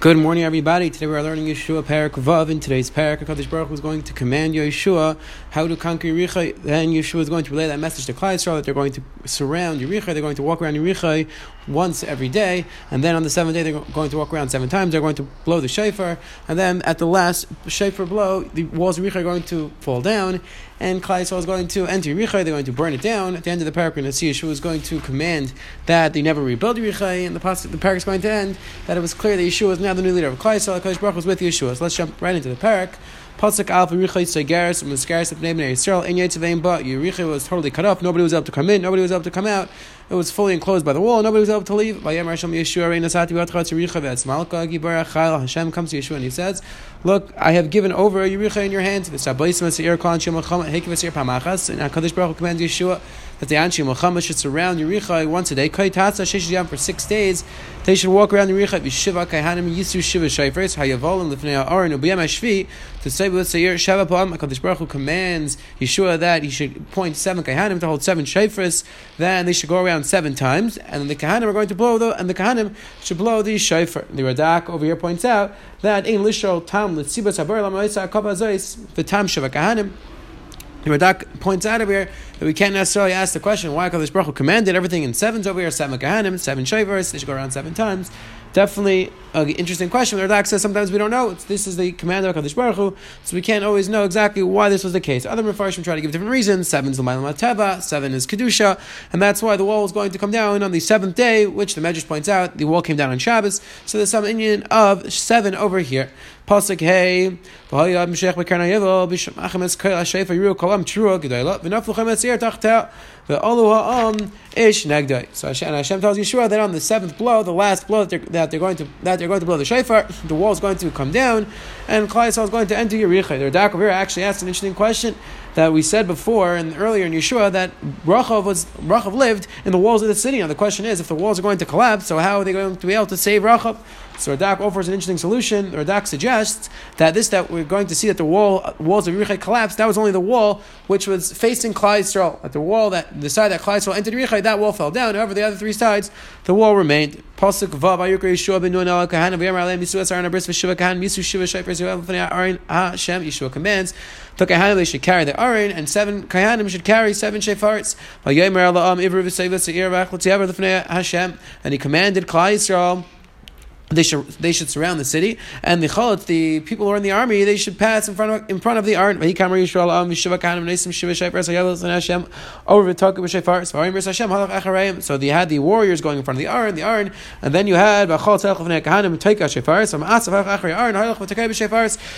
Good morning, everybody. Today we are learning Yeshua Parak Vav. In today's Parak, Hakadosh Baruch Hu is going to command Yeshua how to conquer Yerichai. Then Yeshua is going to relay that message to Klal Yisrael that they're going to surround Yerichai. They're going to walk around Yerichai once every day, and then on the seventh day they're going to walk around seven times. They're going to blow the shofar, and then at the last shofar blow, the walls of Yerichai are going to fall down, and Klal Yisrael is going to enter Yerichai. They're going to burn it down. At the end of the Parak, we're going to see Yeshua is going to command that they never rebuild Yerichai, and the, the Parak is going to end that it was clear that Yeshua is now the new leader of Klal Yisrael. Hakadosh Baruch was with Yeshua. So let's jump right into the parak. Pasuk Alpha Yerichai Segaris and Muskaris of Bnei Yisrael. In Yetzavein, but Yerichai was totally cut off. Nobody was able to come in. Nobody was able to come out. It was fully enclosed by the wall. Nobody was able to leave. Hashem comes to Yeshua and he says, Look, I have given over Yerichai in your hands. And HaKadosh Baruch Hu commands Yeshua that the Anshim Muhammad should surround Yerichai once a day. For six days, they should walk around Yerichai. Vishiva Kaihanim Yisu Shiva Shayfers Hayavolim Lifnei Aron Ubiyam Ashvi to say with Seir Shava Pam. HaKadosh Baruch Hu commands Yeshua that he should point seven Kaihanim to hold seven Shayfers. Then they should go around seven times, and the Kahanim are going to blow the and the Kahanim should blow the Shayfer. The Radak over here points out that in Lishol Tam Litzibas Habar Lamaisa the Tam Shava Kahanim. The Radak points out over here that we can't necessarily ask the question why Kadosh Baruch commanded everything in sevens over here, seven Kahanim, seven Shavers, they should go around seven times. Definitely an interesting question. The sometimes we don't know. It's, this is the command of Kadosh Baruch Hu, so we can't always know exactly why this was the case. Other Mepharshim try to give different reasons. Seven is L'maylam Teva, seven is Kedusha, and that's why the wall is going to come down on the seventh day, which the Medrash points out, the wall came down on Shabbos, so there's some Indian of seven over here. Pasuk Hey, Ha'am Ish Negdai. So Hashem, tells Yeshua that on the seventh blow, the last blow that they're, that they're going to that they're going to blow the shofar, the wall is going to come down, and Klal is going to enter Yerichai. The Radak actually asked an interesting question that we said before and earlier in Yeshua that Rachav was Rachav lived in the walls of the city. Now the question is, if the walls are going to collapse, so how are they going to be able to save Rachav? So Radak offers an interesting solution. Radak suggests that this that we're going to see that the wall walls of Yerichai collapsed. That was only the wall which was facing Klal. At the wall that the side that Klal Yisrael entered Yerichai, that wall fell down. However, the other three sides, the wall remained. Pasuk Vav Ayukra Yeshua ben Nun Al Kahan V'Yamar Alem Yisua Saran Abris V'Shiva Kahan Misu Shiva Shayfer Yisrael V'Fnei Arin Hashem Yeshua commands the Kahanim they should carry the Arin and seven Kahanim should carry seven Shefarts. V'Yamar Alam Ivru V'Seiva Seir V'Ach L'Tziaver L'Fnei Hashem and he commanded Klal Yisrael they should they should surround the city, and the chalot, the people who are in the army, they should pass in front of in front of the army. So they had the warriors going in front of the Aron, the Aron, and then you had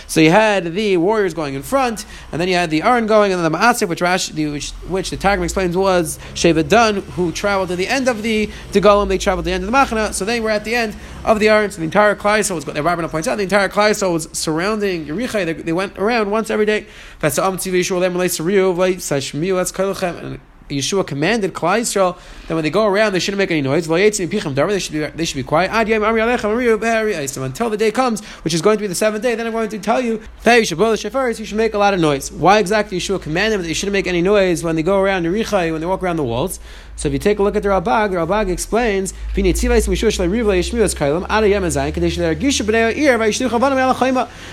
so you had the warriors going in front, and then you had the Aron going, and then the Maasif, which which, which the Targum explains was Sheva Dun, who traveled to the end of the Degalim, they traveled to the end of the Machna, so they were at the end of the Aron. So the entire Klaisel was, the Rabbana points out, the entire Klaisel was surrounding Yerichai. They, they, went around once every day. That's the Amtzi Vishul Lem Sariu, Sashmiu, that's Kailchem. Yeshua commanded Klal Yisrael that when they go around, they shouldn't make any noise. They should be they should be quiet. Until the day comes, which is going to be the seventh day, then I'm going to tell you that you should blow the shofars. You should make a lot of noise. Why exactly Yeshua commanded them that you shouldn't make any noise when they go around Yerichai, when they walk around the walls? So if you take a look at the Ralbag, the Ralbag explains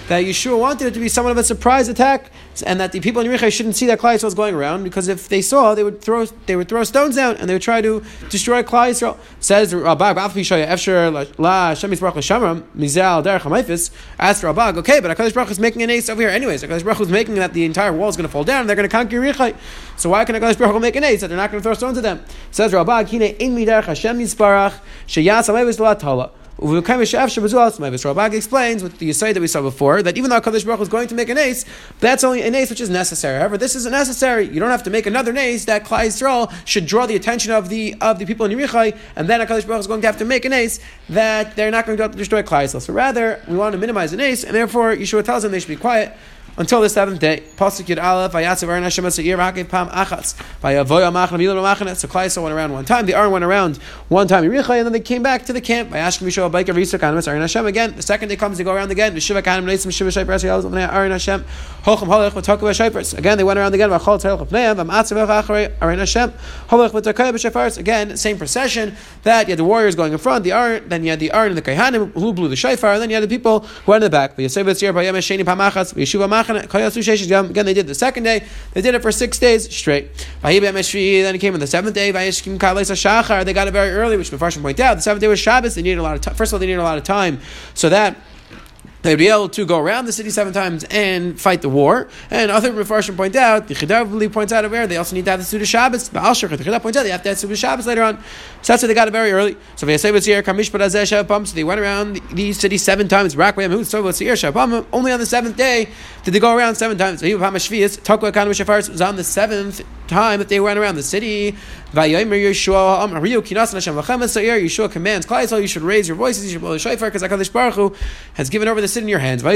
that Yeshua wanted it to be somewhat of a surprise attack, and that the people in Yerichai shouldn't see that Klal Yisrael was going around, because if they saw, they would throw they would throw stones down and they would try to destroy Klal Yisrael. Says Ralbag, Asked Ralbag, okay, but Hakadosh Baruch is making an ace over here, anyways. Hakadosh Baruch is making that the entire wall is going to fall down, and they're going to conquer Yerichai. So why can Hakadosh Baruch make an ace that they're not going to throw stones at them? Says Rabbi, Kine in midarach Hashem yisparach sheyas alevis l'atala. Ralbag explains with the Yisai that we saw before that even though Kadosh Baruch is going to make an ace, that's only an ace which is necessary. However, this isn't necessary. You don't have to make another ace that Klal Yisrael should draw the attention of the of the people in Yerichai, and then Kadosh Baruch is going to have to make an ace that they're not going to, to destroy Klal Yisrael. So rather, we want to minimize an ace, and therefore Yeshua tells them they should be quiet until the seventh day. Pasuk Yud Aleph, Vayatzav Aaron Hashem Seir Hakev Pam Achatz. Vayavoy Amachna Vilu Machna. So Klal went around one time. The Aaron went around one time and then they came back to the camp. Vayashkim Yishua Baker Visa Kanim Aaron Hashem again. The second day comes, they go around again. Vishiva Kanim Neisim Shiva Shayper Yalz Aaron Hashem. Hochem Holech V'Tokav Shaypers. Again, they went around again. V'Chol Tzarech V'Neim V'Matzav Acharei Aaron Hashem. Holech V'Tokav Shaypers. Again, same procession. That you had the warriors going in front, the Aaron, then you had the Aaron and the Kaihanim who blew the shofar, and then you had the people who were in the back. Again, they did the second day. They did it for six days straight. Then it came on the seventh day. They got it very early, which Mepharshim point out. The seventh day was Shabbos. They needed a lot of. First of all, they needed a lot of time so that they'd be able to go around the city seven times and fight the war. And other Mepharshim point out, the Chidavli points out where they also need to have the Suda Shabbos. The Al the Chidav points out they have to have Suda Shabbos later on. So that's why they got it very early. So they went around the city seven times. Only on the seventh day did they go around seven times. It was on the seventh time that they went around the city. Yeshua commands, you should raise your voices, you should blow the shofar, because HaKadosh Baruch Hu has given over the city in your hands. And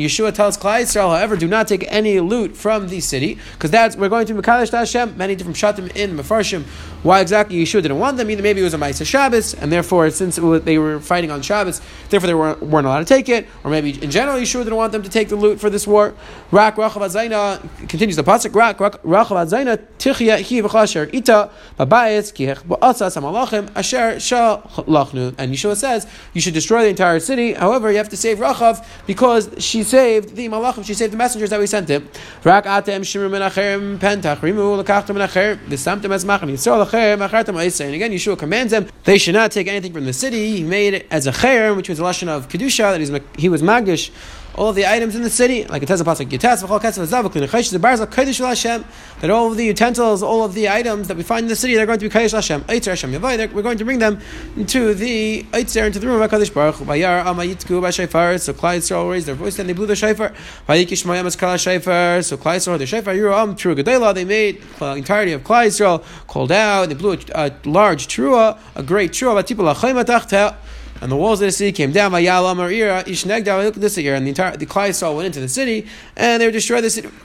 Yeshua tells Klal Yisrael, however, do not take any loot from the city, because that's we're going to Mekadosh Hashem. Many different shatim in Mefarshim. Why exactly Yeshua didn't want them? Either maybe it was a Ma'aseh Shabbos, and therefore, since was, they were fighting on Shabbos, therefore they weren't, weren't, allowed to take it, or maybe in general Yeshua didn't want them to take the loot for this war. Rak Rachav Azayna continues the pasuk. Rak Rachav Azayna Tichya Hi V'Chasher Ita Babayis Kihech Ba'asas Amalachim Asher Shal Lachnu. And Yeshua says you should destroy the entire city. However, you have to save Rachav because she saved the Malachim, she saved the messengers that we sent him. Rak atem shimru menachem pentach rimu lekachtem menacher v'samtem as machan yisrael acher machartem And again, Yeshua commands them they should not take anything from the city. He made it as a cher, which was a lesson of kedusha that he was magish all of the items in the city, like it says in Pasuk Yitas, v'chol ketzel zav, klin the barza kodesh that all of the utensils, all of the items that we find in the city, they're going to be kodesh Hashem. Eitzer Hashem yavai, we're going to bring them into the Eitzer, into the room of Hakadosh Baruch Hu. Vayar amayitku b'shayfar, so Klal Yisrael raised their voice and they blew the shayfar. Vayikish mayam es kala shayfar, so Klal Yisrael the shayfar yiram true gedela. They made the entirety of Klal called out. They blew a, large trua, a great trua. V'tipul achayim atachta and the walls of the city came down. By Yalamar Eira Ishnegdah. Look this here. And the entire the Klal went into the city, and they were destroyed the city. And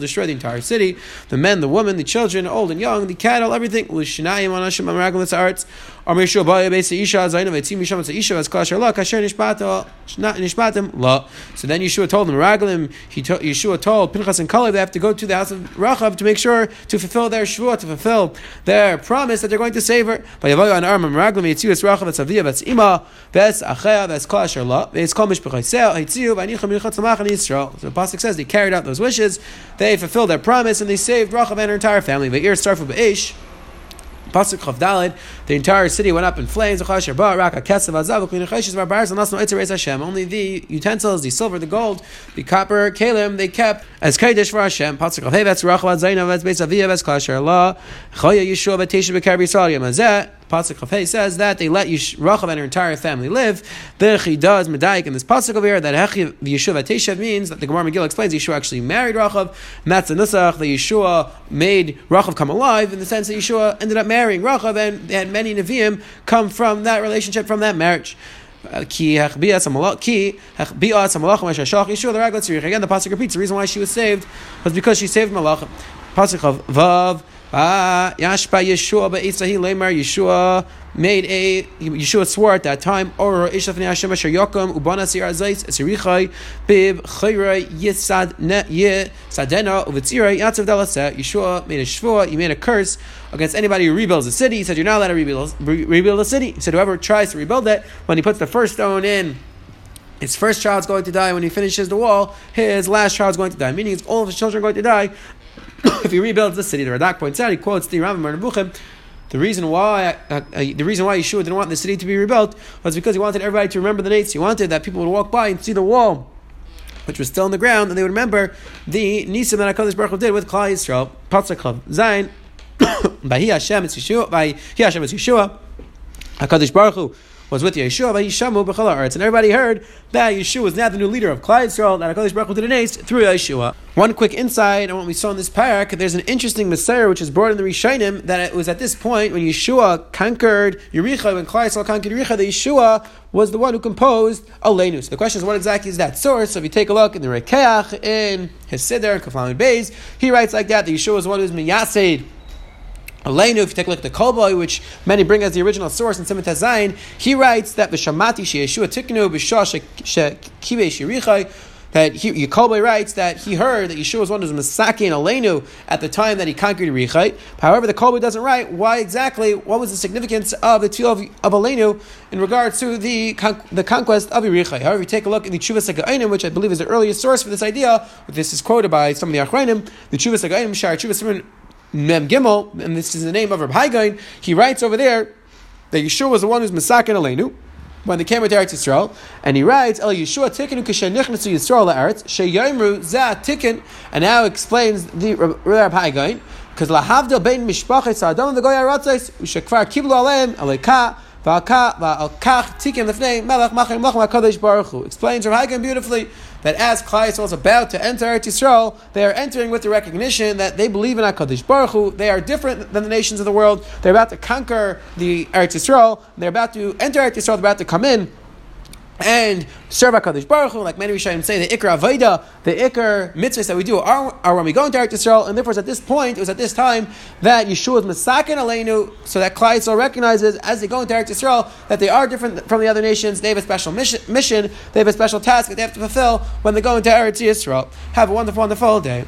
destroyed the entire city. The men, the women, the children, old and young, the cattle, everything. So then Yeshua told them, Raglim, he to, Yeshua told Pinchas and Kaleb they have to go to the house of Rachav to make sure to fulfill their shvuah, to fulfill their promise that they're going to save her. So the Pasuk says they carried out those wishes, they fulfilled their promise, and they saved Rachav and her entire family. Pasuk Chav Dalid, the entire city went up in flames. Only the utensils, the silver, the gold, the copper, kalim, they kept as Kodesh for Hashem. Pasuk Chav Hey, that's Rachel Zainav, that's Beis Aviyah, that's Klasher Allah. Chaya Yeshua, Vatesha Bekar Yisrael Yamazeh. Pasuk Chafei says that they let Rachel and her entire family live. He does Medaik in this pasuk over here that Hechi Yeshua Teshav means that the Gemara Megillah explains Yeshua actually married Rachel, and that's the Nusach that Yeshua made Rachel come alive in the sense that Yeshua ended up marrying Rachel, and had many Nevi'im come from that relationship, from that marriage. Uh, ki Again, the pasuk repeats the reason why she was saved was because she saved Malachim. Pasuk of Vav. Ah, Yashba Yeshua Ba'itzahi Lemar Yeshua made a Yeshua swore at that time or Ishaf Hashem Asher Yokum Ubana Sir Azais Esirichai Bib Chayra Yisad Ye Sadena Uvitzira Yatzav Dalasa Yeshua made a shvua he made a curse against anybody who rebuilds a city. He said you're not allowed to rebuild rebuild a city. He said whoever tries to rebuild it when he puts the first stone in his first child's going to die. When he finishes the wall. His last child's going to die, meaning all of his children are going to die if he rebuilds the city, the Radak points out, he quotes the Rambam Nebuchim, the reason why uh, uh, the reason why Yeshua didn't want the city to be rebuilt was because he wanted everybody to remember the nates. He wanted that people would walk by and see the wall, which was still in the ground, and they would remember the nisim that Hakadosh Baruch Hu did with Klal Yisrael. Patzaklav Zayin by He Hashem it's Yeshua by He Hashem it's Yeshua. Hakadosh Baruch Hu was with Yeshua, but Yishamu b'chol haaretz. And everybody heard that Yeshua was now the new leader of Klal Yisrael, that HaKadosh Baruch Hu did an ace through Yeshua. One quick insight on what we saw in this parak, there's an interesting Messiah which is brought in the Rishonim that it was at this point when Yeshua conquered Yericho, when Klal Yisrael conquered Yericho, that Yeshua was the one who composed Aleinu. So the question is, what exactly is that source? So if you take a look in the Rokeach, in his Siddur, Kaflam Beis, he writes like that, that Yeshua was the one who was Miyasid, Aleinu, if you take a look at the Kolboy, which many bring as the original source in Simon Zayin, he writes that V'shamati Yeshua tiknu b'shah shekibe shirichai, that he, writes that he heard that Yeshua was one who was Masaki and Aleinu at the time that he conquered Yerichai. However, the Kolbe doesn't write why exactly, what was the significance of the two of, of in regards to the, the conquest of Yerichai. However, if you take a look in the Chuvas Hagainim, which I believe is the earliest source for this idea, this is quoted by some of the Achrayim, the Hagainim, Shar Chuvas Mem Gimel, and this is the name of Rabbi Hagain, he writes over there that Yeshua was the one who's Masak and Aleinu when they came to Eretz Yisrael, and he writes, El Yeshua tikkenu k'shenichnasu Yisrael la'eretz, sheyomru za tikkun, and now explains the Rabbi Hagain, because lahavdil bein mishpachet sa'adam v'goy haratzais, u'shekvar kiblu aleim, aleka, v'alkach tikkun lefnei, melech machem lachem ha'kadosh baruch hu. Explains Rabbi Hagain beautifully, that as Klal Yisrael is about to enter Eretz Yisrael, they are entering with the recognition that they believe in HaKadosh Baruch Hu, they are different than the nations of the world, they're about to conquer the Eretz Yisrael, they're about to enter Eretz Yisrael, they're about to come in and serve HaKadosh Baruch Hu, like many Rishayim say, the Ikra Aveda, the Ikar mitzvahs that we do are, are when we go into Eretz Yisrael, and therefore it's at this point, it was at this time that Yeshua is Masakin Aleinu, so that Klal Yisrael recognizes as they go into Eretz Yisrael that they are different from the other nations, they have a special mission, mission they have a special task that they have to fulfill when they go into Eretz Yisrael. Have a wonderful, wonderful day.